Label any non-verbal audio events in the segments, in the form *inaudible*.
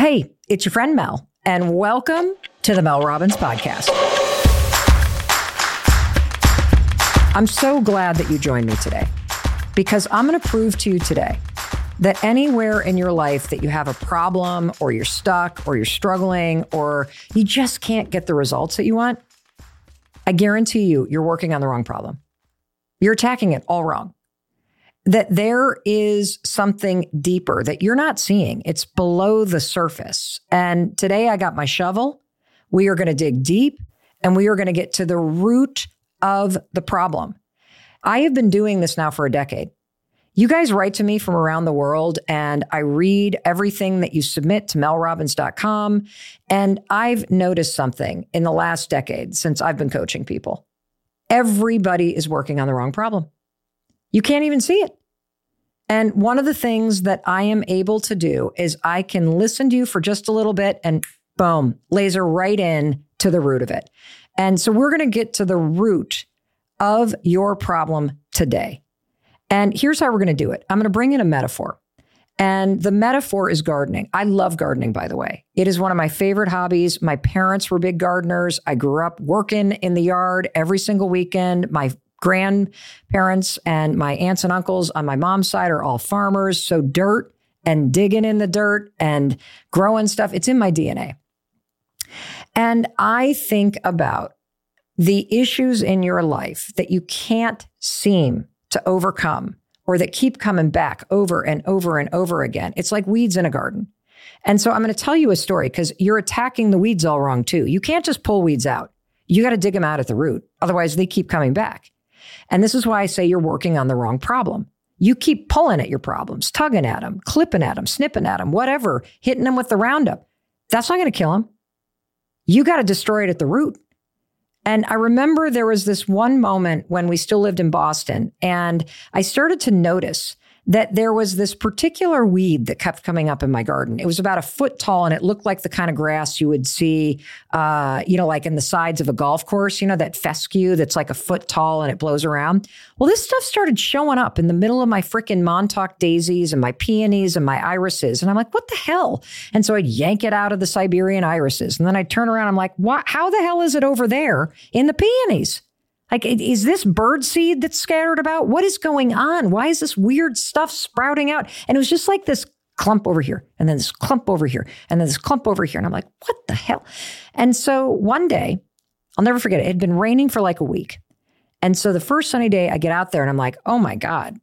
Hey, it's your friend Mel, and welcome to the Mel Robbins Podcast. I'm so glad that you joined me today because I'm going to prove to you today that anywhere in your life that you have a problem or you're stuck or you're struggling or you just can't get the results that you want, I guarantee you, you're working on the wrong problem. You're attacking it all wrong. That there is something deeper that you're not seeing. It's below the surface. And today I got my shovel. We are going to dig deep and we are going to get to the root of the problem. I have been doing this now for a decade. You guys write to me from around the world, and I read everything that you submit to melrobbins.com. And I've noticed something in the last decade since I've been coaching people. Everybody is working on the wrong problem. You can't even see it. And one of the things that I am able to do is I can listen to you for just a little bit and boom, laser right in to the root of it. And so we're going to get to the root of your problem today. And here's how we're going to do it I'm going to bring in a metaphor. And the metaphor is gardening. I love gardening, by the way. It is one of my favorite hobbies. My parents were big gardeners. I grew up working in the yard every single weekend. My grandparents and my aunts and uncles on my mom's side are all farmers. So, dirt and digging in the dirt and growing stuff, it's in my DNA. And I think about the issues in your life that you can't seem to overcome or that keep coming back over and over and over again. It's like weeds in a garden. And so I'm going to tell you a story because you're attacking the weeds all wrong too. You can't just pull weeds out. You got to dig them out at the root. Otherwise, they keep coming back. And this is why I say you're working on the wrong problem. You keep pulling at your problems, tugging at them, clipping at them, snipping at them, whatever, hitting them with the Roundup. That's not going to kill them. You got to destroy it at the root. And I remember there was this one moment when we still lived in Boston, and I started to notice that there was this particular weed that kept coming up in my garden. It was about a foot tall and it looked like the kind of grass you would see, uh, you know, like in the sides of a golf course, you know, that fescue that's like a foot tall and it blows around. Well, this stuff started showing up in the middle of my freaking Montauk daisies and my peonies and my irises. And I'm like, what the hell? And so I'd yank it out of the Siberian irises. And then I'd turn around. I'm like, what? How the hell is it over there in the peonies? Like, is this bird seed that's scattered about? What is going on? Why is this weird stuff sprouting out? And it was just like this clump over here, and then this clump over here, and then this clump over here. And I'm like, what the hell? And so one day, I'll never forget it, it had been raining for like a week. And so the first sunny day, I get out there and I'm like, oh my God,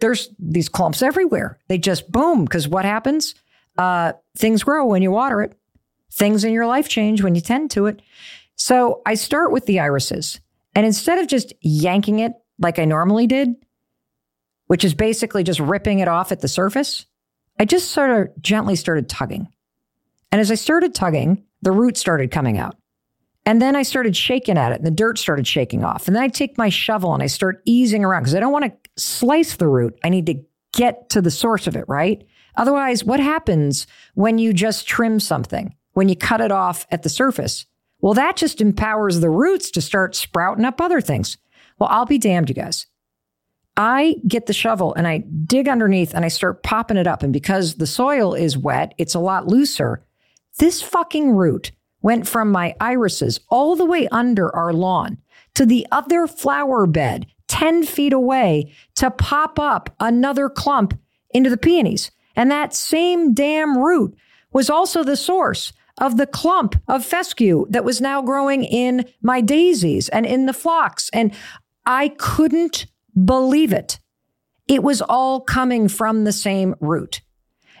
there's these clumps everywhere. They just boom. Because what happens? Uh, things grow when you water it, things in your life change when you tend to it. So I start with the irises. And instead of just yanking it like I normally did, which is basically just ripping it off at the surface, I just sort of gently started tugging. And as I started tugging, the roots started coming out. And then I started shaking at it and the dirt started shaking off. And then I take my shovel and I start easing around because I don't want to slice the root. I need to get to the source of it, right? Otherwise, what happens when you just trim something, when you cut it off at the surface? Well, that just empowers the roots to start sprouting up other things. Well, I'll be damned, you guys. I get the shovel and I dig underneath and I start popping it up. And because the soil is wet, it's a lot looser. This fucking root went from my irises all the way under our lawn to the other flower bed 10 feet away to pop up another clump into the peonies. And that same damn root was also the source of the clump of fescue that was now growing in my daisies and in the phlox. And I couldn't believe it. It was all coming from the same root.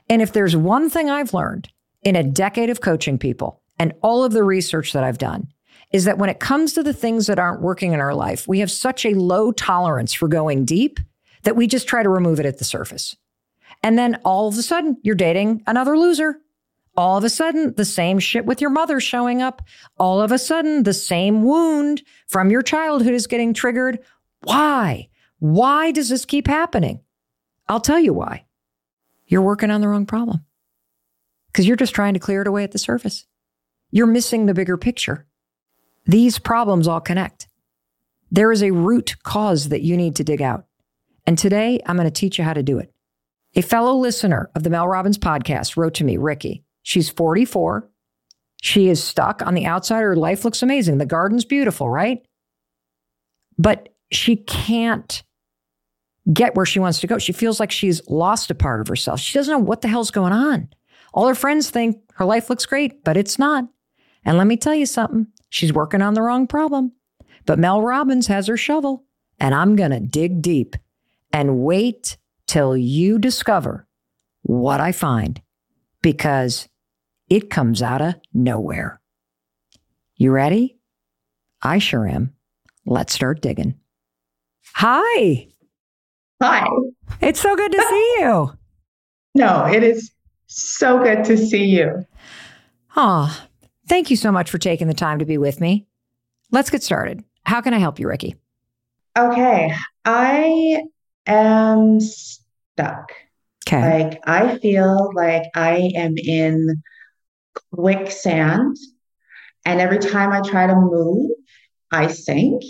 And if there's one thing I've learned in a decade of coaching people and all of the research that I've done, is that when it comes to the things that aren't working in our life, we have such a low tolerance for going deep that we just try to remove it at the surface. And then all of a sudden, you're dating another loser all of a sudden the same shit with your mother showing up. All of a sudden the same wound from your childhood is getting triggered. Why? Why does this keep happening? I'll tell you why. You're working on the wrong problem because you're just trying to clear it away at the surface. You're missing the bigger picture. These problems all connect. There is a root cause that you need to dig out. And today I'm going to teach you how to do it. A fellow listener of the Mel Robbins podcast wrote to me, Ricki, She's 44. She is stuck on the outside. Her life looks amazing. The garden's beautiful, right? But she can't get where she wants to go. She feels like she's lost a part of herself. She doesn't know what the hell's going on. All her friends think her life looks great, but it's not. And let me tell you something she's working on the wrong problem. But Mel Robbins has her shovel, and I'm going to dig deep and wait till you discover what I find because it comes out of nowhere. You ready? I sure am. Let's start digging. Hi. Hi. It's so good to see *laughs* you. No, it is so good to see you. Oh, thank you so much for taking the time to be with me. Let's get started. How can I help you, Ricki? Okay. I am stuck. Okay. Like, I feel like I am in quicksand. And every time I try to move, I sink.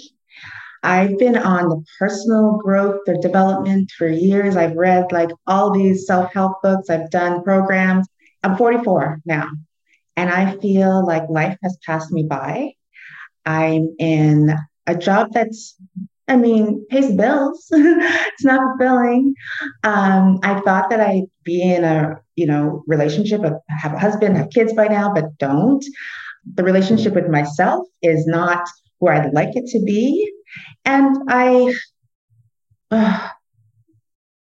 I've been on the personal growth or development for years. I've read like all these self help books, I've done programs. I'm 44 now, and I feel like life has passed me by. I'm in a job that's, I mean, pays bills. *laughs* it's not fulfilling. Um, I thought that I'd be in a, you know, relationship, have a husband, have kids by now, but don't. The relationship with myself is not where I'd like it to be. And I, uh,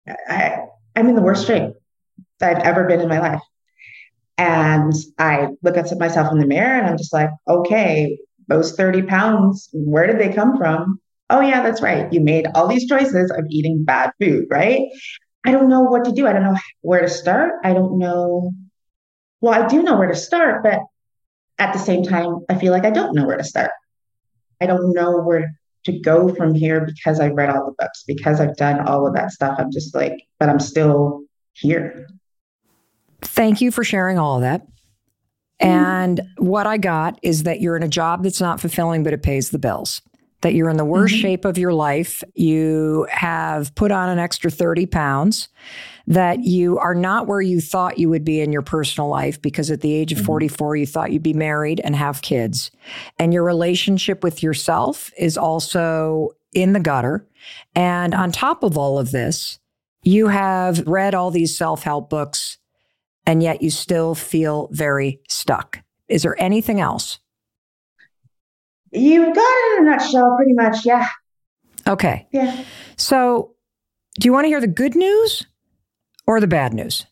*sighs* I, I'm in the worst shape that I've ever been in my life. And I look at myself in the mirror and I'm just like, okay, those 30 pounds, where did they come from? Oh, yeah, that's right. You made all these choices of eating bad food, right? I don't know what to do. I don't know where to start. I don't know. Well, I do know where to start, but at the same time, I feel like I don't know where to start. I don't know where to go from here because I've read all the books, because I've done all of that stuff. I'm just like, but I'm still here. Thank you for sharing all of that. Mm-hmm. And what I got is that you're in a job that's not fulfilling, but it pays the bills. That you're in the worst mm-hmm. shape of your life. You have put on an extra 30 pounds. That you are not where you thought you would be in your personal life because at the age of mm-hmm. 44, you thought you'd be married and have kids. And your relationship with yourself is also in the gutter. And on top of all of this, you have read all these self help books and yet you still feel very stuck. Is there anything else? You got it in a nutshell, pretty much. Yeah. Okay. Yeah. So, do you want to hear the good news or the bad news?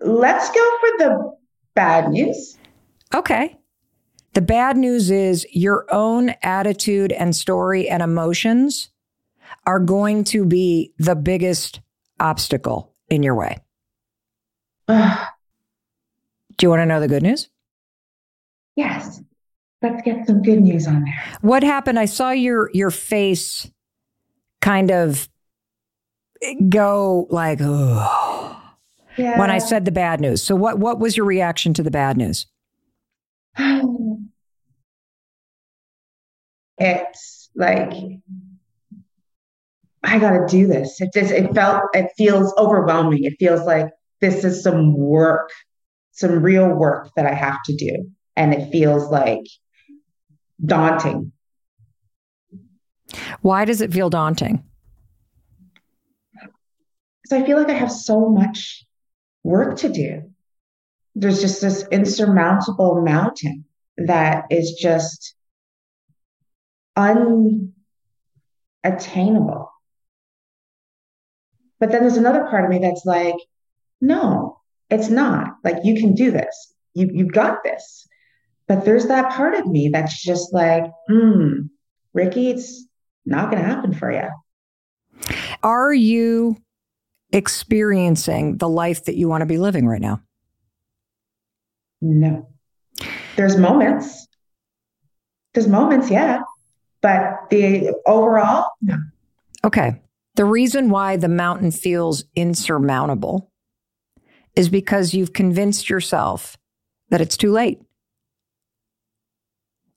Let's go for the bad news. Okay. The bad news is your own attitude and story and emotions are going to be the biggest obstacle in your way. *sighs* Do you want to know the good news? Yes. Let's get some good news on there. What happened? I saw your your face kind of go like oh yeah. when I said the bad news. So what what was your reaction to the bad news? *sighs* it's like I got to do this. It just it felt it feels overwhelming. It feels like this is some work, some real work that I have to do. And it feels like daunting. Why does it feel daunting? Because I feel like I have so much work to do. There's just this insurmountable mountain that is just unattainable. But then there's another part of me that's like, no, it's not. Like you can do this. You you've got this. But there's that part of me that's just like, hmm, Ricki, it's not gonna happen for you. Are you experiencing the life that you want to be living right now? No. There's moments. There's moments, yeah. But the overall, no. Okay. The reason why the mountain feels insurmountable is because you've convinced yourself that it's too late.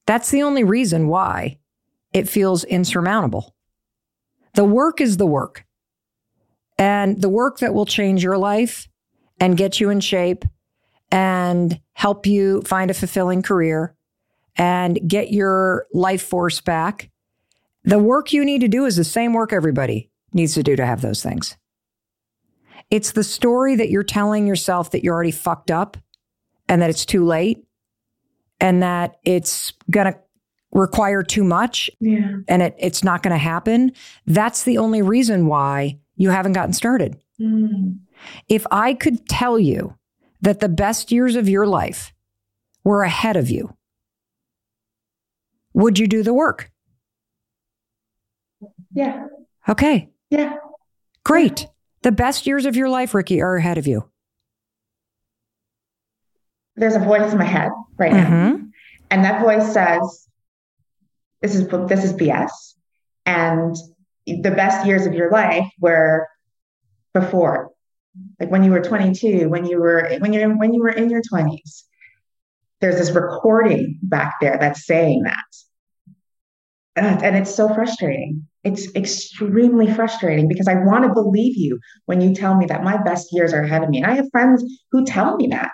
That's the only reason why it feels insurmountable. The work is the work. And the work that will change your life and get you in shape and help you find a fulfilling career and get your life force back. The work you need to do is the same work everybody needs to do to have those things. It's the story that you're telling yourself that you're already fucked up and that it's too late and that it's going to require too much Yeah. and it, it's not going to happen. That's the only reason why you haven't gotten started. Mm. If I could tell you that the best years of your life were ahead of you, would you do the work? Yeah. Okay, Yeah. great. The best years of your life, Ricki, are ahead of you. There's a voice in my head right now. Mhm. And that voice says, this is this is BS. And the best years of your life were before. Like when you were 22, when you were when you're when you were in your 20s. There's this recording back there that's saying that. And it's so frustrating. It's extremely frustrating because I want to believe you when you tell me that my best years are ahead of me. And I have friends who tell me that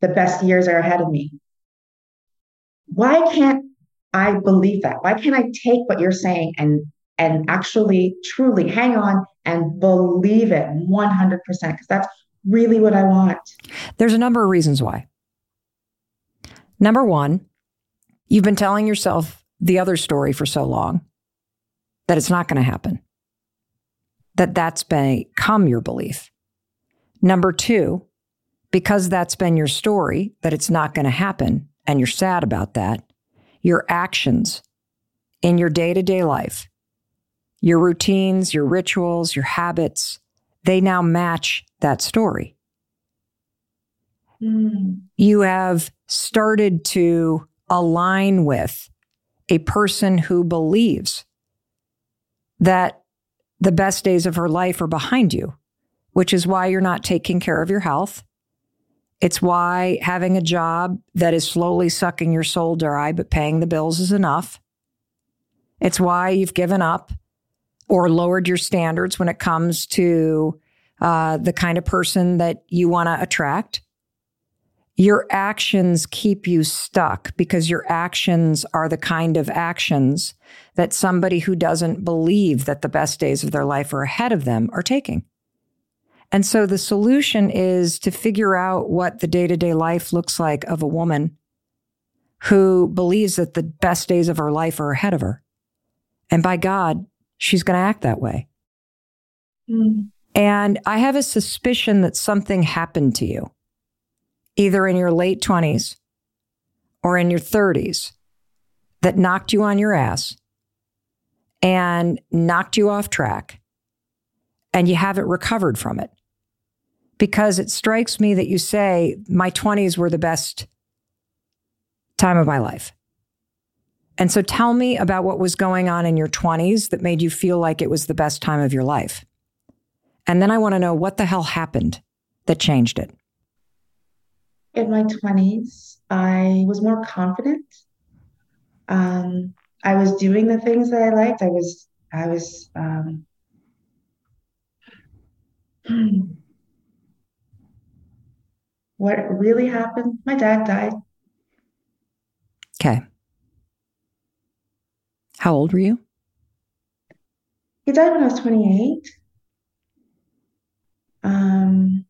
the best years are ahead of me why can't I believe that? Why can't I take what you're saying and and actually truly hang on and believe it 100% because that's really what I want. There's a number of reasons why. Number one, you've been telling yourself the other story for so long that it's not going to happen, that that's become your belief. Number two, because that's been your story, that it's not going to happen, and you're sad about that, your actions in your day to day life, your routines, your rituals, your habits, they now match that story hmm. you have started to align with a person who believes that the best days of her life are behind you, which is why you're not taking care of your health. It's why having a job that is slowly sucking your soul dry, but paying the bills is enough. It's why you've given up or lowered your standards when it comes to uh, the kind of person that you want to attract your actions keep you stuck because your actions are the kind of actions that somebody who doesn't believe that the best days of their life are ahead of them are taking. And so the solution is to figure out what the day to day life looks like of a woman who believes that the best days of her life are ahead of her. And by God, she's going to act that way. Mm. And I have a suspicion that something happened to you either in your late 20s or in your 30s that knocked you on your ass and knocked you off track and you haven't recovered from it. Because it strikes me that you say, my 20s were the best time of my life. And so tell me about what was going on in your 20s that made you feel like it was the best time of your life. And then I want to know what the hell happened that changed it in my 20s, I was more confident. Um, I was doing the things that I liked. I was, I was, um, *clears throat* what really happened? My dad died. Okay. How old were you? He died when I was 28. Um,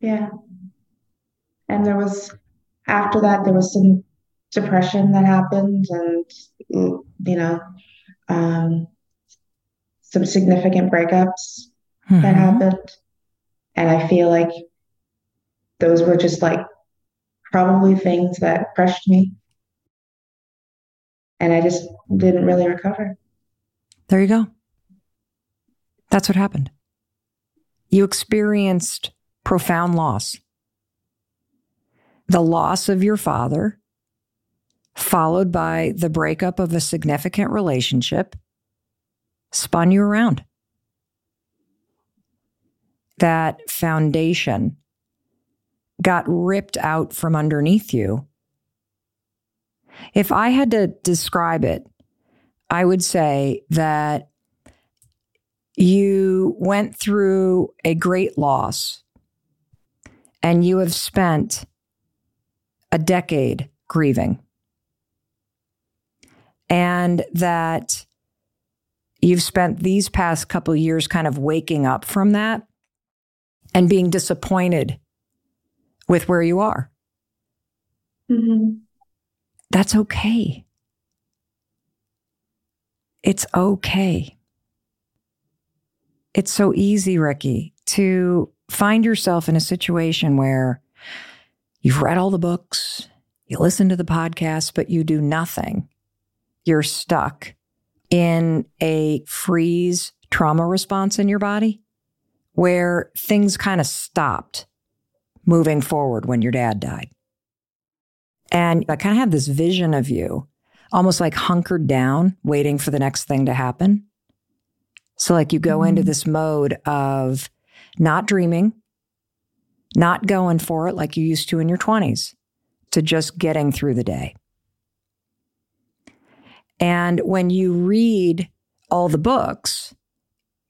Yeah. And there was, after that, there was some depression that happened and, you know, um, some significant breakups that Mhm. happened. And I feel like those were just like probably things that crushed me. And I just didn't really recover. There you go. That's what happened. You experienced profound loss. The loss of your father, followed by the breakup of a significant relationship, spun you around. That foundation got ripped out from underneath you. If I had to describe it, I would say that you went through a great loss and you have spent a decade grieving. And that you've spent these past couple years kind of waking up from that and being disappointed with where you are. Mm-hmm. That's okay. It's okay. It's so easy, Ricki, to find yourself in a situation where you've read all the books, you listen to the podcast, but you do nothing. You're stuck in a freeze trauma response in your body where things kind of stopped moving forward when your dad died. And I kind of have this vision of you almost like hunkered down, waiting for the next thing to happen. So, like, you go mm-hmm. into this mode of not dreaming, not going for it like you used to in your 20s, to just getting through the day. And when you read all the books,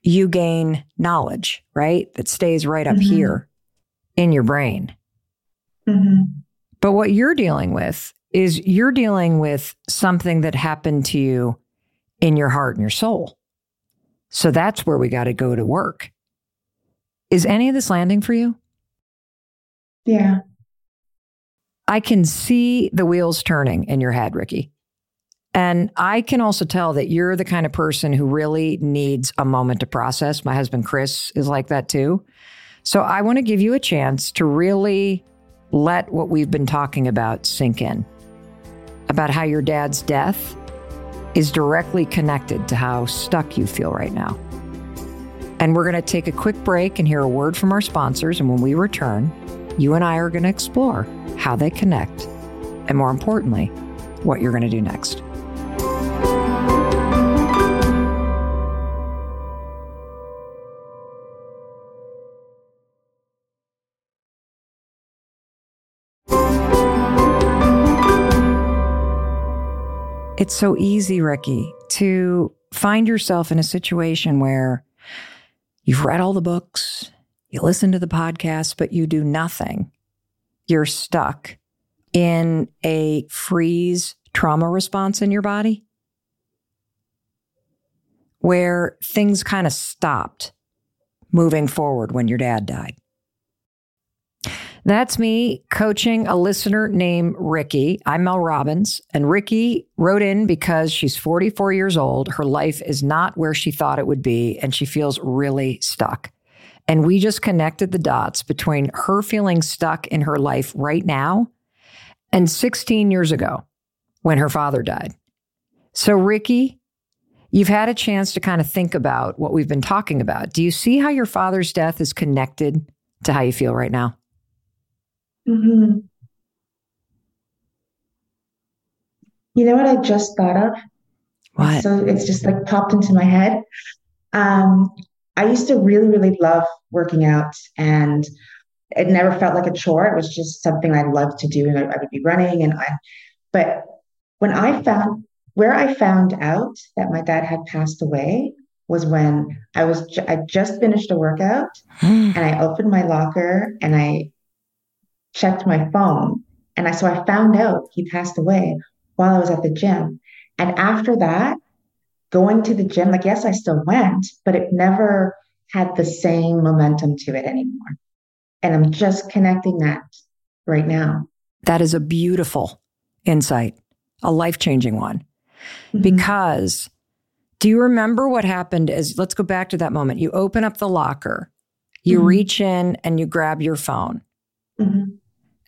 you gain knowledge, right? That stays right up mm-hmm. here in your brain. Mm-hmm. But what you're dealing with is you're dealing with something that happened to you in your heart and your soul. So that's where we got to go to work. Is any of this landing for you? Yeah. I can see the wheels turning in your head, Ricki. And I can also tell that you're the kind of person who really needs a moment to process. My husband, Chris, is like that too. So I want to give you a chance to really let what we've been talking about sink in about how your dad's death is directly connected to how stuck you feel right now. And we're going to take a quick break and hear a word from our sponsors. And when we return, you and I are going to explore how they connect, and more importantly, what you're going to do next. It's so easy, Ricki, to find yourself in a situation where you've read all the books, you listen to the podcast, but you do nothing. You're stuck in a freeze trauma response in your body where things kind of stopped moving forward when your dad died. That's me coaching a listener named Ricki. I'm Mel Robbins, and Ricki wrote in because she's 44 years old. Her life is not where she thought it would be, and she feels really stuck. And we just connected the dots between her feeling stuck in her life right now and 16 years ago when her father died. So, Ricki, you've had a chance to kind of think about what we've been talking about. Do you see how your father's death is connected to how you feel right now? Mm-hmm. You know what I just thought of? What? So it's just like popped into my head. Um, I used to really, really love working out, and it never felt like a chore. It was just something I loved to do, and I, I would be running. And I, but when I found where I found out that my dad had passed away was when I was I just finished a workout, *gasps* and I opened my locker and I checked my phone. And I so I found out he passed away while I was at the gym. And after that, going to the gym, like yes, I still went, but it never had the same momentum to it anymore. And I'm just connecting that right now. That is a beautiful insight, a life changing one. Mm-hmm. Because do you remember what happened? Is let's go back to that moment. You open up the locker, you mm-hmm. reach in and you grab your phone. Mm-hmm.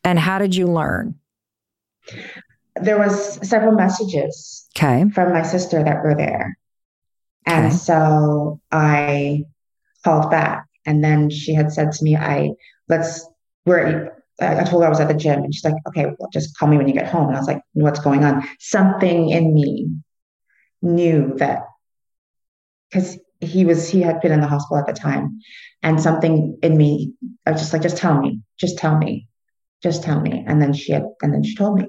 And how did you learn? There was several messages okay. from my sister that were there. And okay. so I called back and then she had said to me, I let's we're I told her I was at the gym and she's like, okay, well, just call me when you get home. And I was like, what's going on? Something in me knew that because he was he had been in the hospital at the time and something in me i was just like just tell me just tell me just tell me and then she had and then she told me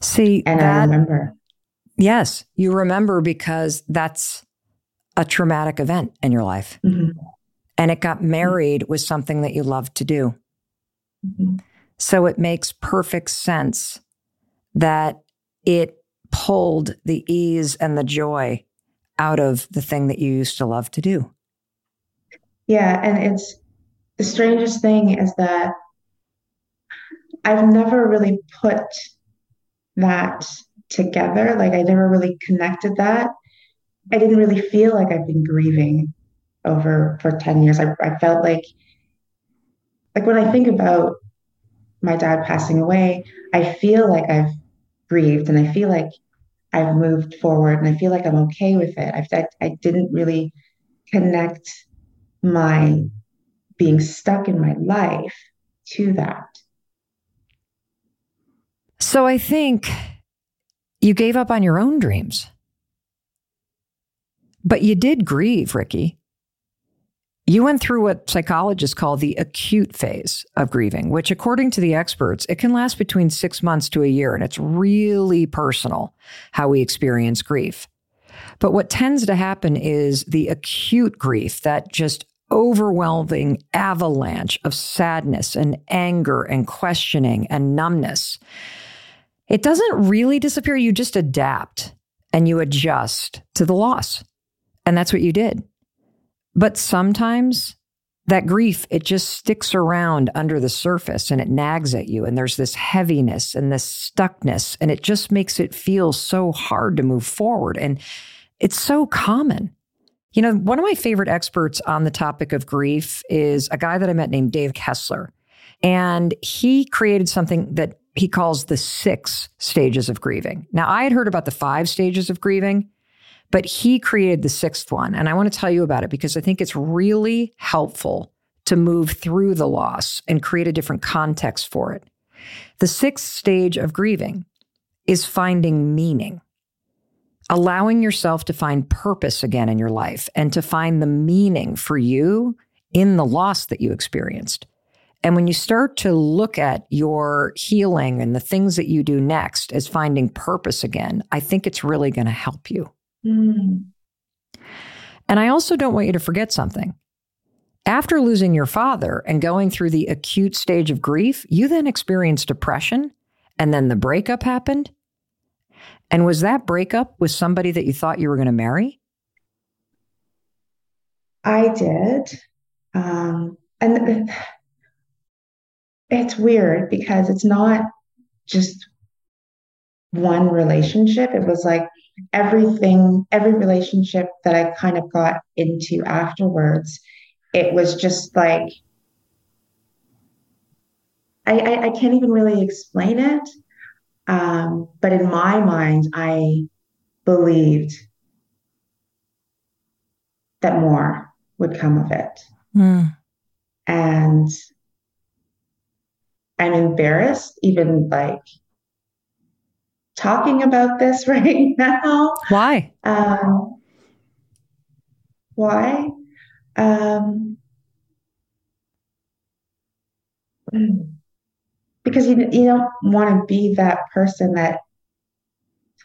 see and that, i remember yes you remember because that's a traumatic event in your life mm-hmm. and it got married with something that you love to do. Mm-hmm. So it makes perfect sense that it pulled the ease and the joy out of the thing that you used to love to do. Yeah. And it's the strangest thing is that I've never really put that together. Like I never really connected that. I didn't really feel like I've been grieving over for 10 years. I, I felt like like when I think about my dad passing away, I feel like I've grieved and I feel like I've moved forward and I feel like I'm okay with it. I, I, I didn't really connect my being stuck in my life to that. So I think you gave up on your own dreams. But you did grieve, Ricki. You went through what psychologists call the acute phase of grieving, which, according to the experts, it can last between six months to a year. And it's really personal how we experience grief. But what tends to happen is the acute grief, that just overwhelming avalanche of sadness and anger and questioning and numbness. It doesn't really disappear. You just adapt and you adjust to the loss. And that's what you did. But sometimes that grief, it just sticks around under the surface and it nags at you. And there's this heaviness and this stuckness, and it just makes it feel so hard to move forward. And it's so common. You know, one of my favorite experts on the topic of grief is a guy that I met named Dave Kessler. And he created something that he calls the six stages of grieving. Now, I had heard about the five stages of grieving, but he created the sixth one. And I want to tell you about it because I think it's really helpful to move through the loss and create a different context for it. The sixth stage of grieving is finding meaning, allowing yourself to find purpose again in your life and to find the meaning for you in the loss that you experienced. And when you start to look at your healing and the things that you do next as finding purpose again, I think it's really going to help you. Mm. And I also don't want you to forget something. After losing your father and going through the acute stage of grief, you then experienced depression, and then the breakup happened. And was that breakup with somebody that you thought you were going to marry? I did. Um, and it's weird because it's not just one relationship. It was like everything, every relationship that I kind of got into afterwards, it was just like, I, I, I can't even really explain it. Um, but in my mind, I believed that more would come of it. Mm. And I'm embarrassed, even like talking about this *laughs* right now. Why? Um, why? Um, because you, you don't want to be that person that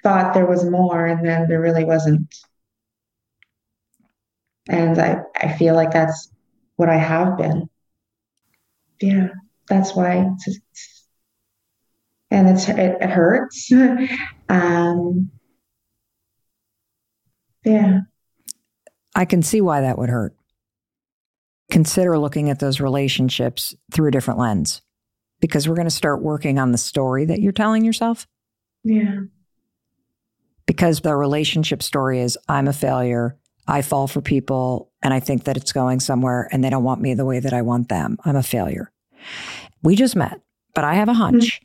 thought there was more and then there really wasn't. And I, I feel like that's what I have been. Yeah, that's why it's, it's and it's it, it hurts. *laughs* um, yeah, I can see why that would hurt. Consider looking at those relationships through a different lens, because we're going to start working on the story that you're telling yourself. Yeah. Because the relationship story is I'm a failure. I fall for people and I think that it's going somewhere and they don't want me the way that I want them. I'm a failure. We just met, but I have a hunch mm-hmm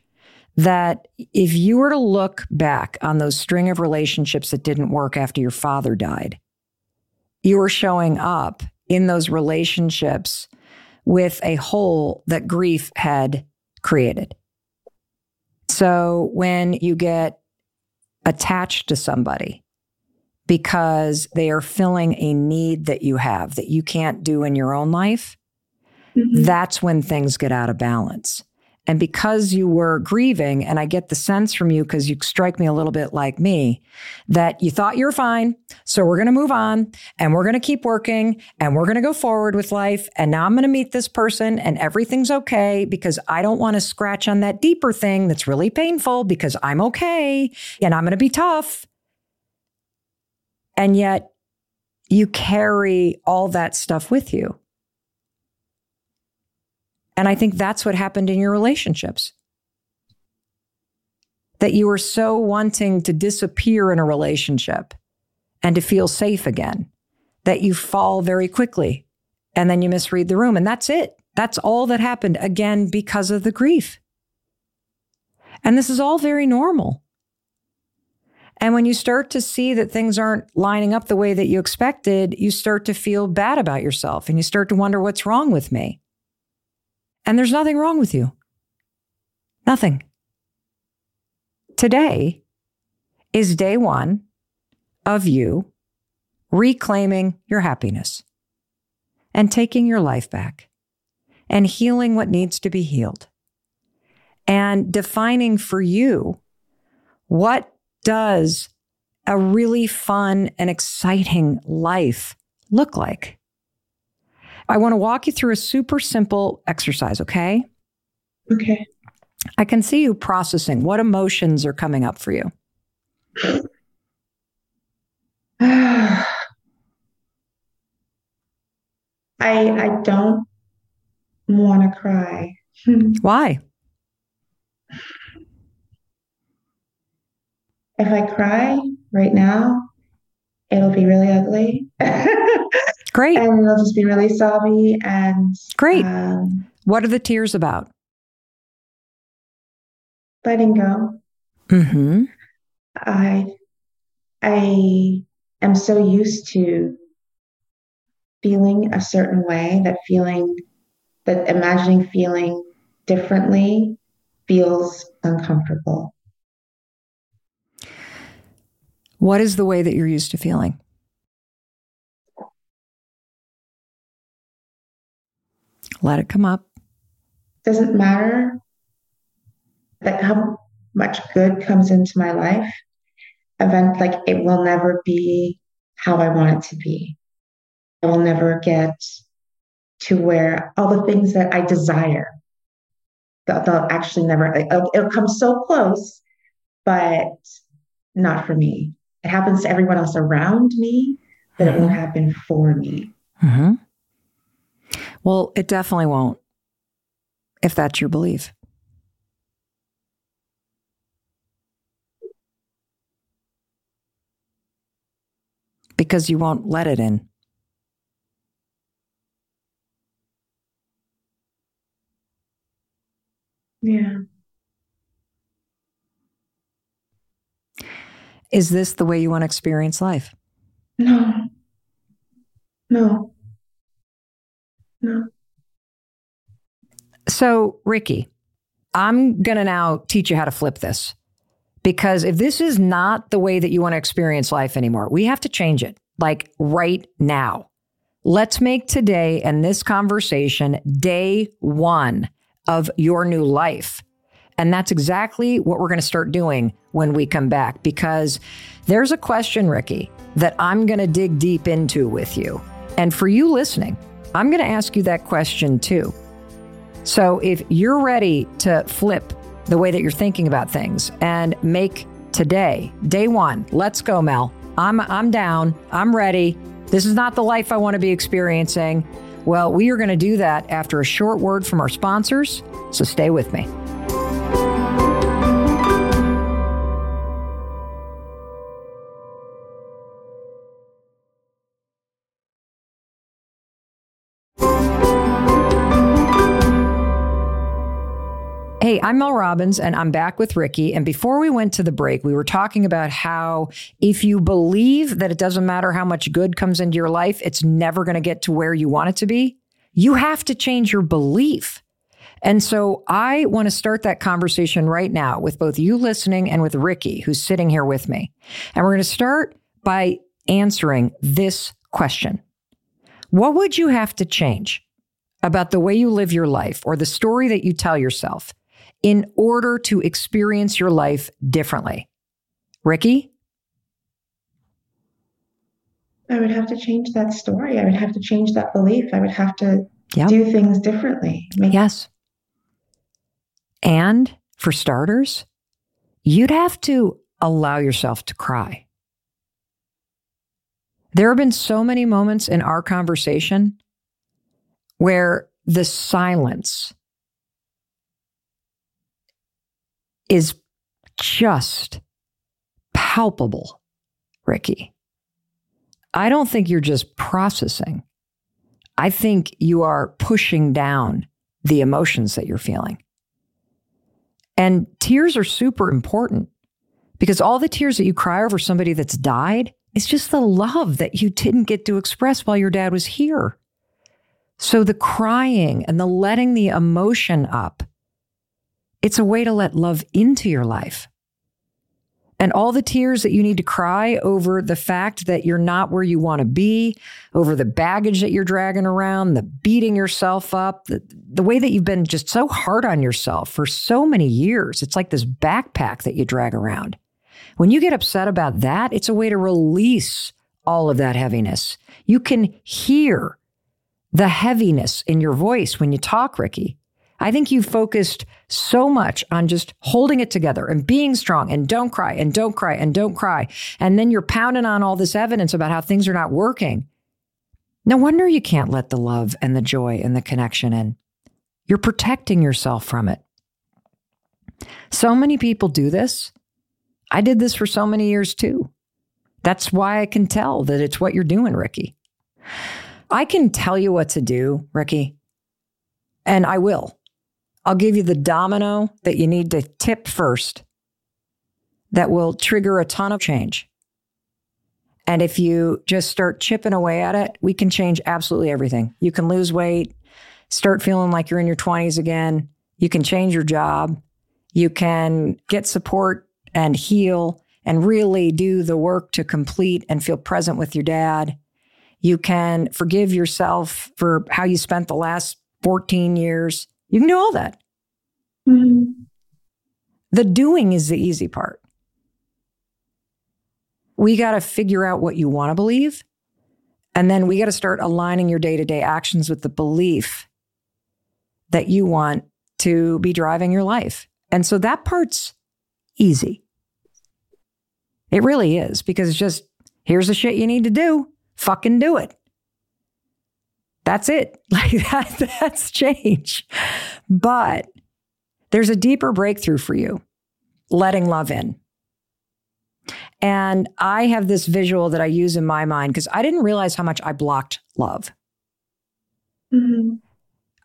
that if you were to look back on those string of relationships that didn't work after your father died, you were showing up in those relationships with a hole that grief had created. So when you get attached to somebody because they are filling a need that you have that you can't do in your own life, mm-hmm. that's when things get out of balance. And because you were grieving, and I get the sense from you because you strike me a little bit like me, that you thought you were fine. So we're going to move on and we're going to keep working and we're going to go forward with life. And now I'm going to meet this person and everything's okay because I don't want to scratch on that deeper thing that's really painful because I'm okay and I'm going to be tough. And yet you carry all that stuff with you. And I think that's what happened in your relationships. That you were so wanting to disappear in a relationship and to feel safe again that you fall very quickly and then you misread the room. And that's it. That's all that happened again because of the grief. And this is all very normal. And when you start to see that things aren't lining up the way that you expected, you start to feel bad about yourself and you start to wonder what's wrong with me. And there's nothing wrong with you. Nothing. Today is day one of you reclaiming your happiness and taking your life back and healing what needs to be healed and defining for you what does a really fun and exciting life look like? I want to walk you through a super simple exercise, okay? Okay. I can see you processing. What emotions are coming up for you? *sighs* I I don't want to cry. *laughs* Why? If I cry right now, it'll be really ugly. *laughs* Great. and it'll just be really sobby and Great. Um, what are the tears about? Letting go. Mm-hmm. I I am so used to feeling a certain way that feeling that imagining feeling differently feels uncomfortable. What is the way that you're used to feeling? Let it come up. Doesn't matter that how much good comes into my life. Event like it will never be how I want it to be. I will never get to where all the things that I desire, they'll, they'll actually never, it'll, it'll come so close, but not for me. It happens to everyone else around me, but mm-hmm. it won't happen for me. Mm-hmm. Well, it definitely won't if that's your belief. Because you won't let it in. Yeah. Is this the way you want to experience life? No. No. No. So, Ricki, I'm going to now teach you how to flip this. Because if this is not the way that you want to experience life anymore, we have to change it like right now. Let's make today and this conversation day one of your new life. And that's exactly what we're going to start doing when we come back because there's a question, Ricki, that I'm going to dig deep into with you. And for you listening, I'm going to ask you that question too. So if you're ready to flip the way that you're thinking about things and make today, day one, let's go, Mel. I'm, I'm down. I'm ready. This is not the life I want to be experiencing. Well, we are going to do that after a short word from our sponsors. So stay with me. Hey, I'm Mel Robbins and I'm back with Ricki. And before we went to the break, we were talking about how if you believe that it doesn't matter how much good comes into your life, it's never going to get to where you want it to be, you have to change your belief. And so I want to start that conversation right now with both you listening and with Ricki, who's sitting here with me. And we're going to start by answering this question What would you have to change about the way you live your life or the story that you tell yourself? In order to experience your life differently? Ricki? I would have to change that story. I would have to change that belief. I would have to yep. do things differently. Make- yes. And for starters, you'd have to allow yourself to cry. There have been so many moments in our conversation where the silence is just palpable, Ricki. I don't think you're just processing. I think you are pushing down the emotions that you're feeling. And tears are super important because all the tears that you cry over somebody that's died is just the love that you didn't get to express while your dad was here. So the crying and the letting the emotion up, it's a way to let love into your life. And all the tears that you need to cry over the fact that you're not where you want to be, over the baggage that you're dragging around, the beating yourself up, the, the way that you've been just so hard on yourself for so many years. It's like this backpack that you drag around. When you get upset about that, it's a way to release all of that heaviness. You can hear the heaviness in your voice when you talk, Ricki. I think you focused so much on just holding it together and being strong and don't cry and don't cry and don't cry. And then you're pounding on all this evidence about how things are not working. No wonder you can't let the love and the joy and the connection in. You're protecting yourself from it. So many people do this. I did this for so many years too. That's why I can tell that it's what you're doing, Ricki. I can tell you what to do, Ricki, and I will. I'll give you the domino that you need to tip first that will trigger a ton of change. And if you just start chipping away at it, we can change absolutely everything. You can lose weight, start feeling like you're in your 20s again. You can change your job. You can get support and heal and really do the work to complete and feel present with your dad. You can forgive yourself for how you spent the last 14 years. You can do all that. Mm-hmm. The doing is the easy part. We got to figure out what you want to believe. And then we got to start aligning your day to day actions with the belief that you want to be driving your life. And so that part's easy. It really is because it's just here's the shit you need to do. Fucking do it. That's it. *laughs* Like that, that's change. But there's a deeper breakthrough for you letting love in. And I have this visual that I use in my mind because I didn't realize how much I blocked love. Mm-hmm.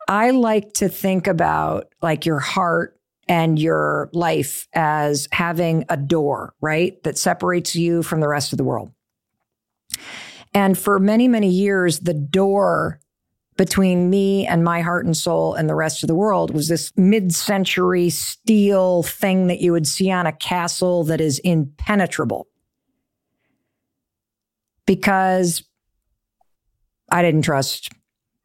I like to think about like your heart and your life as having a door, right? That separates you from the rest of the world. And for many, many years, the door between me and my heart and soul and the rest of the world was this mid century steel thing that you would see on a castle that is impenetrable. Because I didn't trust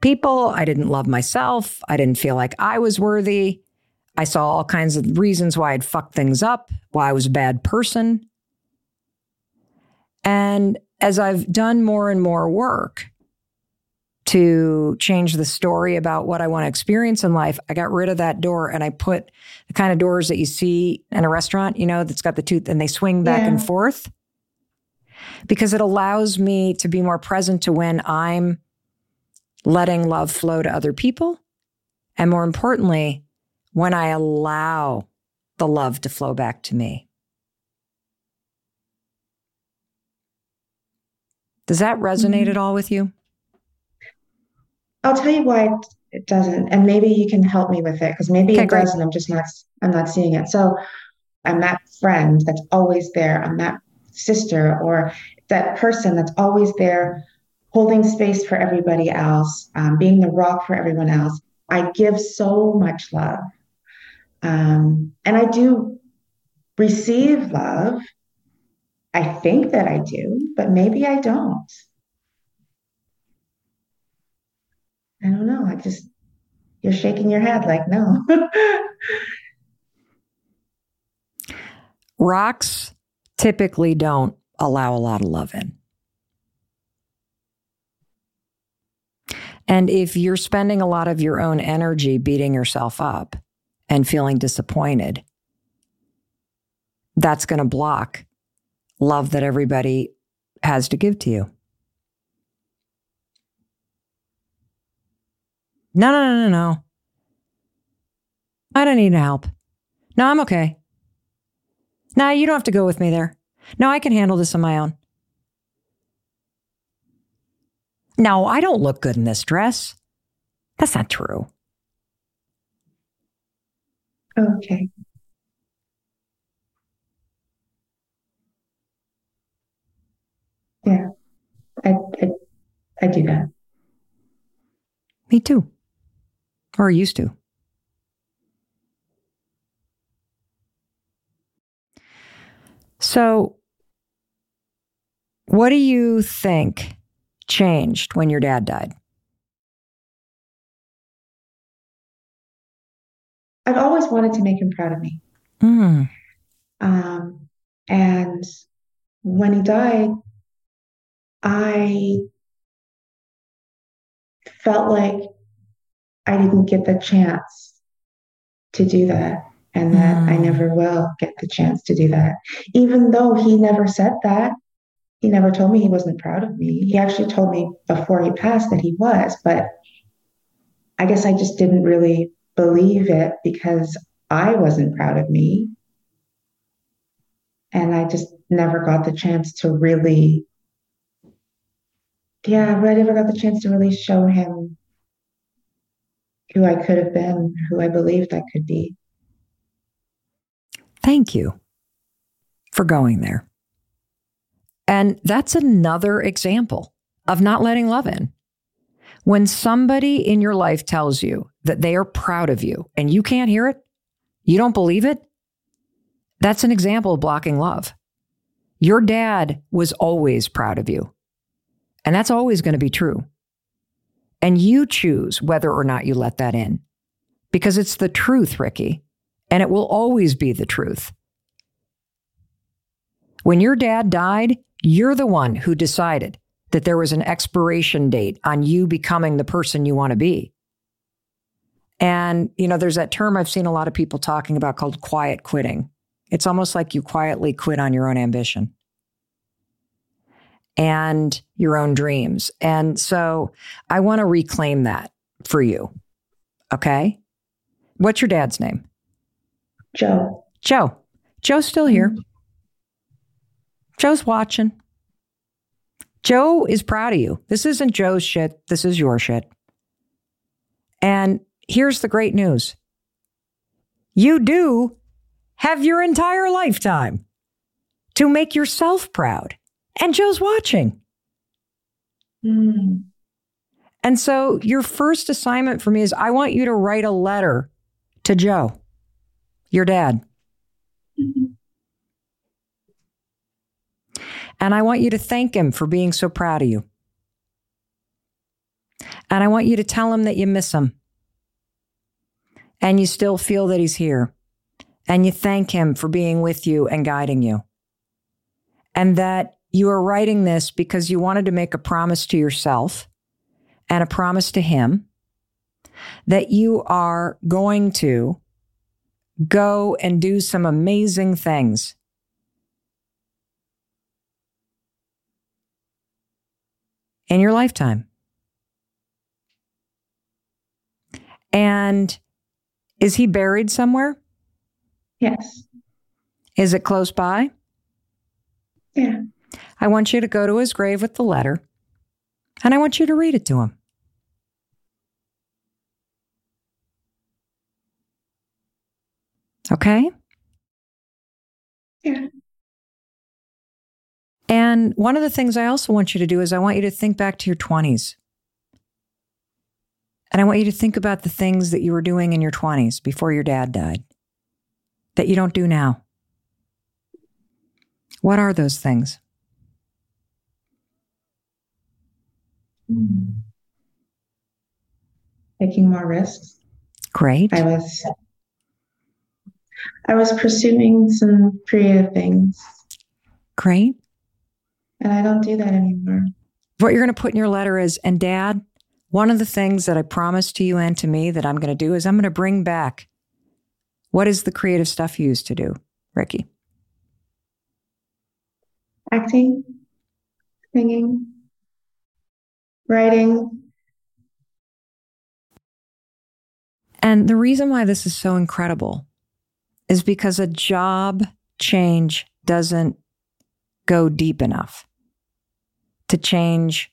people. I didn't love myself. I didn't feel like I was worthy. I saw all kinds of reasons why I'd fucked things up, why I was a bad person. And as I've done more and more work, to change the story about what I want to experience in life, I got rid of that door and I put the kind of doors that you see in a restaurant, you know, that's got the tooth and they swing back yeah. and forth because it allows me to be more present to when I'm letting love flow to other people. And more importantly, when I allow the love to flow back to me. Does that resonate mm-hmm. at all with you? I'll tell you why it doesn't, and maybe you can help me with it because maybe okay, it great. does, and I'm just not I'm not seeing it. So I'm that friend that's always there. I'm that sister or that person that's always there, holding space for everybody else, um, being the rock for everyone else. I give so much love, um, and I do receive love. I think that I do, but maybe I don't. I don't know. I just, you're shaking your head like, no. *laughs* rocks typically don't allow a lot of love in. And if you're spending a lot of your own energy beating yourself up and feeling disappointed, that's going to block love that everybody has to give to you. No, no, no, no, no. I don't need help. No, I'm okay. No, you don't have to go with me there. No, I can handle this on my own. No, I don't look good in this dress. That's not true. Okay. Yeah, I, I, I do that. Me too. Or used to. So, what do you think changed when your dad died? I've always wanted to make him proud of me. Mm. Um, and when he died, I felt like I didn't get the chance to do that and that mm. I never will get the chance to do that. Even though he never said that, he never told me he wasn't proud of me. He actually told me before he passed that he was, but I guess I just didn't really believe it because I wasn't proud of me. And I just never got the chance to really, yeah, I never got the chance to really show him who I could have been, who I believed I could be. Thank you for going there. And that's another example of not letting love in. When somebody in your life tells you that they are proud of you and you can't hear it, you don't believe it, that's an example of blocking love. Your dad was always proud of you. And that's always going to be true. And you choose whether or not you let that in because it's the truth, Ricki and it will always be the truth. When your dad died, you're the one who decided that there was an expiration date on you becoming the person you want to be. And, you know, there's that term I've seen a lot of people talking about called quiet quitting. It's almost like you quietly quit on your own ambition and your own dreams. And so I want to reclaim that for you. Okay. What's your dad's name? Joe. Joe. Joe's still here. Joe's watching. Joe is proud of you. This isn't Joe's shit. This is your shit. And here's the great news you do have your entire lifetime to make yourself proud. And Joe's watching. Mm. And so, your first assignment for me is I want you to write a letter to Joe your dad. Mm-hmm. And I want you to thank him for being so proud of you. And I want you to tell him that you miss him. And you still feel that he's here. And you thank him for being with you and guiding you. And that you are writing this because you wanted to make a promise to yourself and a promise to him that you are going to go and do some amazing things. In your lifetime. And is he buried somewhere? Yes. Is it close by? Yeah. I want you to go to his grave with the letter and I want you to read it to him. Okay? Yeah. And one of the things I also want you to do is I want you to think back to your 20s. And I want you to think about the things that you were doing in your 20s before your dad died that you don't do now. What are those things? Taking more risks. Great. I was I was pursuing some creative things. Great. And I don't do that anymore. What you're going to put in your letter is, and dad, one of the things that I promised to you and to me that I'm going to do is I'm going to bring back what is the creative stuff you used to do, Ricki? Acting, singing, writing. And the reason why this is so incredible is because a job change doesn't go deep enough to change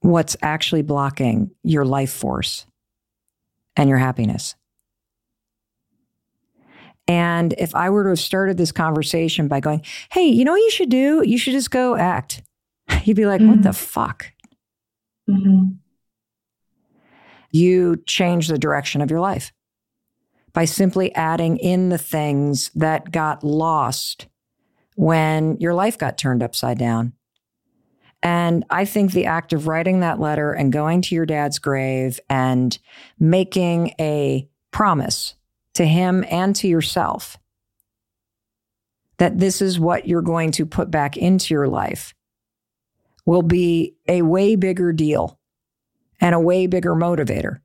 what's actually blocking your life force and your happiness. And if I were to have started this conversation by going, hey, you know what you should do? You should just go act. *laughs* You'd be like, mm-hmm. what the fuck? Mm-hmm. You change the direction of your life by simply adding in the things that got lost when your life got turned upside down. And I think the act of writing that letter and going to your dad's grave and making a promise to him and to yourself that this is what you're going to put back into your life will be a way bigger deal and a way bigger motivator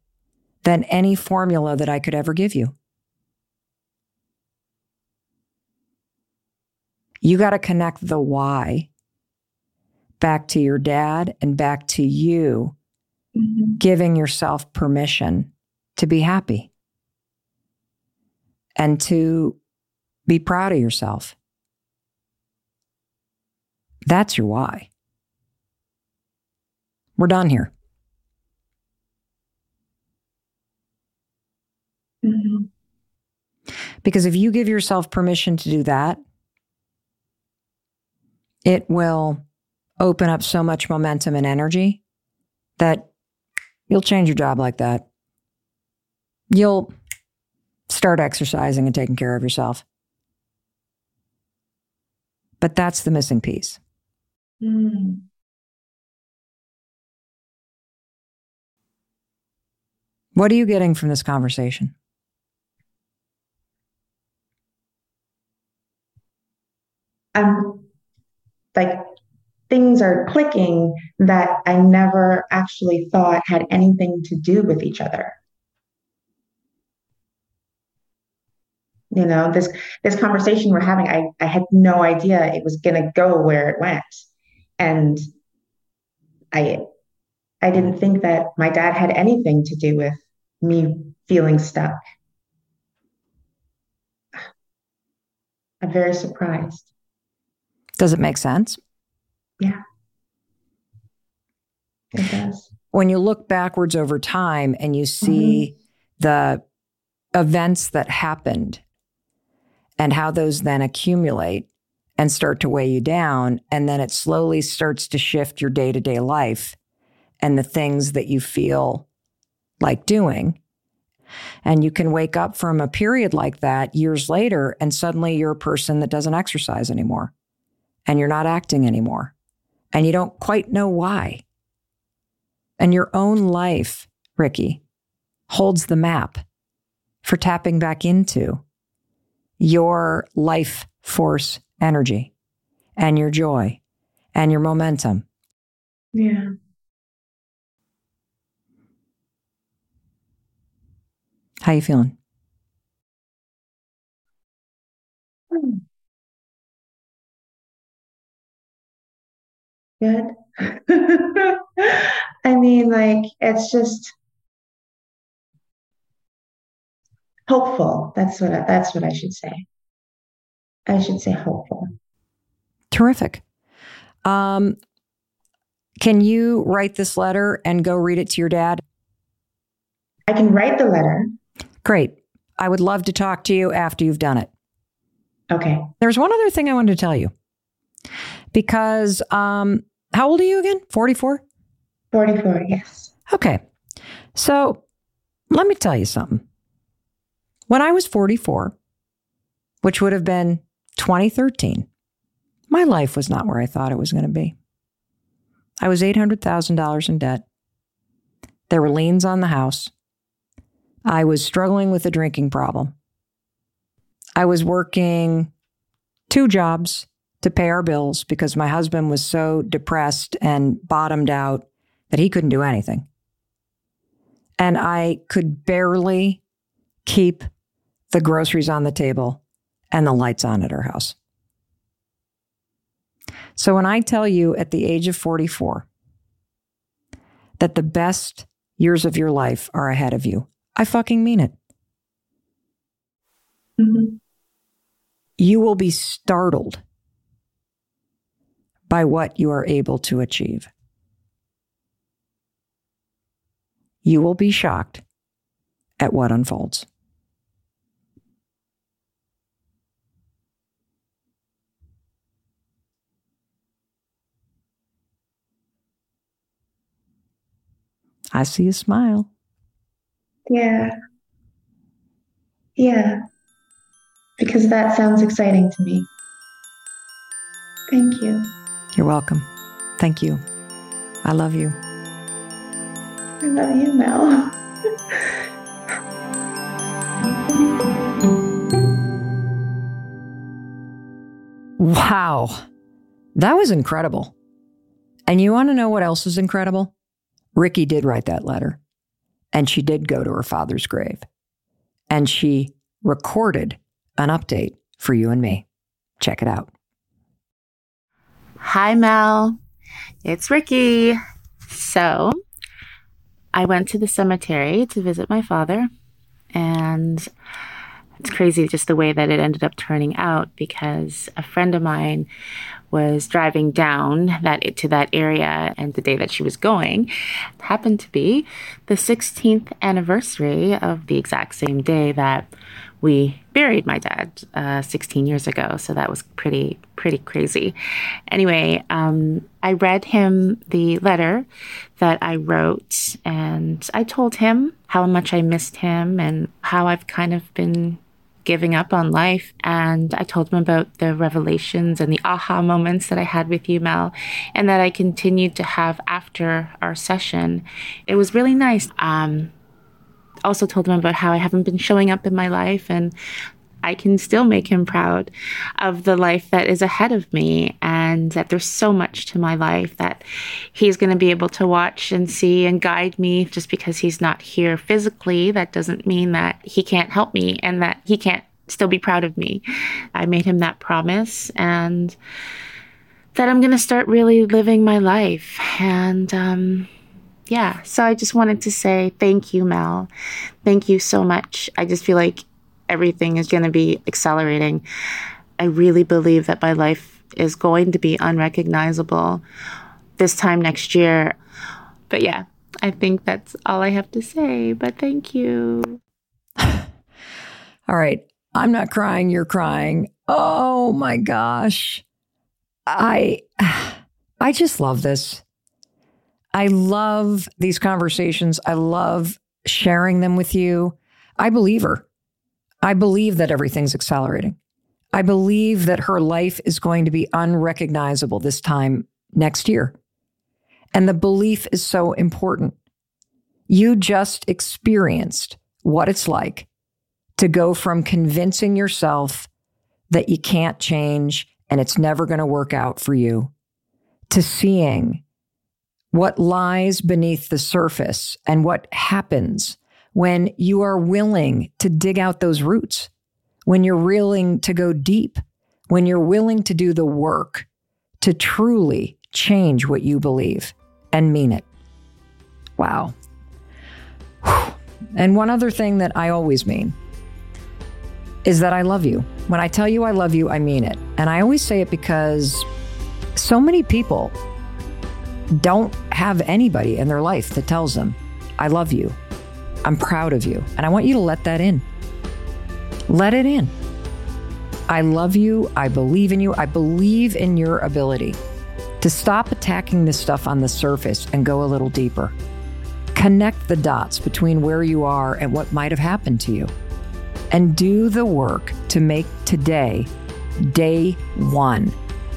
than any formula that I could ever give you. You got to connect the why back to your dad and back to you, mm-hmm. giving yourself permission to be happy and to be proud of yourself. That's your why. We're done here. Mm-hmm. Because if you give yourself permission to do that, it will open up so much momentum and energy that you'll change your job like that. You'll start exercising and taking care of yourself. But that's the missing piece. Mm. What are you getting from this conversation? I'm like, things are clicking that I never actually thought had anything to do with each other. you know this this conversation we're having i i had no idea it was to go where it went. And i i didn't think that my dad had anything to do with me feeling stuck. *sighs* I'm very surprised does it make sense yeah it does when you look backwards over time and you see mm-hmm. the events that happened and how those then accumulate and start to weigh you down. And then it slowly starts to shift your day to day life and the things that you feel like doing. And you can wake up from a period like that years later, and suddenly you're a person that doesn't exercise anymore and you're not acting anymore. And you don't quite know why. And your own life, Ricki, holds the map for tapping back into your life force energy and your joy and your momentum. Yeah. How you feeling? Good. *laughs* I mean, like, it's just hopeful. That's what I, that's what I should say. I should say hopeful. Terrific. Um, can you write this letter and go read it to your dad? I can write the letter. Great. I would love to talk to you after you've done it. Okay. There's one other thing I wanted to tell you. Because um, how old are you again? 44? 44, yes. Okay. So let me tell you something. When I was 44, which would have been 2013, my life was not where I thought it was going to be. I was $800,000 in debt. There were liens on the house. I was struggling with a drinking problem. I was working two jobs to pay our bills because my husband was so depressed and bottomed out that he couldn't do anything. And I could barely keep the groceries on the table and the lights on at our house. So when I tell you at the age of 44 that the best years of your life are ahead of you, I fucking mean it. Mm-hmm. You will be startled by what you are able to achieve. You will be shocked at what unfolds. I see a smile. Yeah. Yeah. Because that sounds exciting to me. Thank you. You're welcome. Thank you. I love you. I love you, Mel. wow. That was incredible. And you want to know what else is incredible? Ricki did write that letter, and she did go to her father's grave, and she recorded an update for you and me. Check it out. Hi, Mel. It's Ricki. So, I went to the cemetery to visit my father, and it's crazy just the way that it ended up turning out because a friend of mine was driving down that to that area and the day that she was going happened to be the 16th anniversary of the exact same day that we buried my dad uh, 16 years ago so that was pretty pretty crazy anyway um, i read him the letter that i wrote and i told him how much i missed him and how i've kind of been giving up on life. And I told him about the revelations and the aha moments that I had with you, Mel, and that I continued to have after our session. It was really nice. Um, also told him about how I haven't been showing up in my life and I can still make him proud of the life that is ahead of me and that there's so much to my life that he's going to be able to watch and see and guide me just because he's not here physically. That doesn't mean that he can't help me and that he can't still be proud of me. I made him that promise and that I'm going to start really living my life. And, um, yeah, so I just wanted to say thank you, Mel. Thank you so much. I just feel like everything is going to be accelerating. I really believe that my life is going to be unrecognizable this time next year. But yeah, I think that's all I have to say. But thank you. *laughs* all right. I'm not crying, you're crying. Oh my gosh. I *sighs* I just love this. I love these conversations. I love sharing them with you. I believe her. I believe that everything's accelerating. I believe that her life is going to be unrecognizable this time next year. And the belief is so important. You just experienced what it's like to go from convincing yourself that you can't change and it's never going to work out for you to seeing what lies beneath the surface and what happens when you are willing to dig out those roots, when you're willing to go deep, when you're willing to do the work to truly change what you believe and mean it. Wow. And one other thing that I always mean is that I love you. When I tell you I love you, I mean it. And I always say it because so many people don't have anybody in their life that tells them, I love you. I'm proud of you. And I want you to let that in. Let it in. I love you. I believe in you. I believe in your ability to stop attacking this stuff on the surface and go a little deeper. Connect the dots between where you are and what might have happened to you. And do the work to make today day one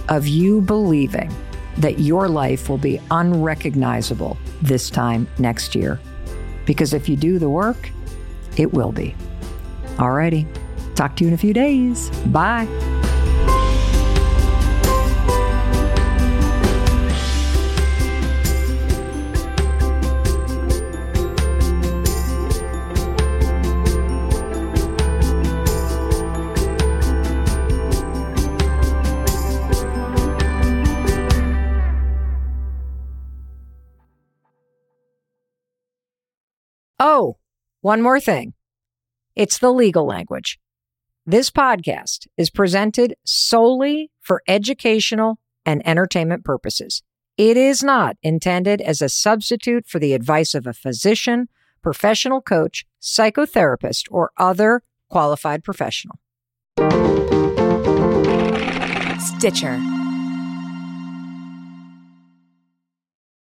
of you believing that your life will be unrecognizable this time next year. Because if you do the work, it will be. Alrighty. Talk to you in a few days. Bye. Oh, one more thing. It's the legal language. This podcast is presented solely for educational and entertainment purposes. It is not intended as a substitute for the advice of a physician, professional coach, psychotherapist, or other qualified professional. Stitcher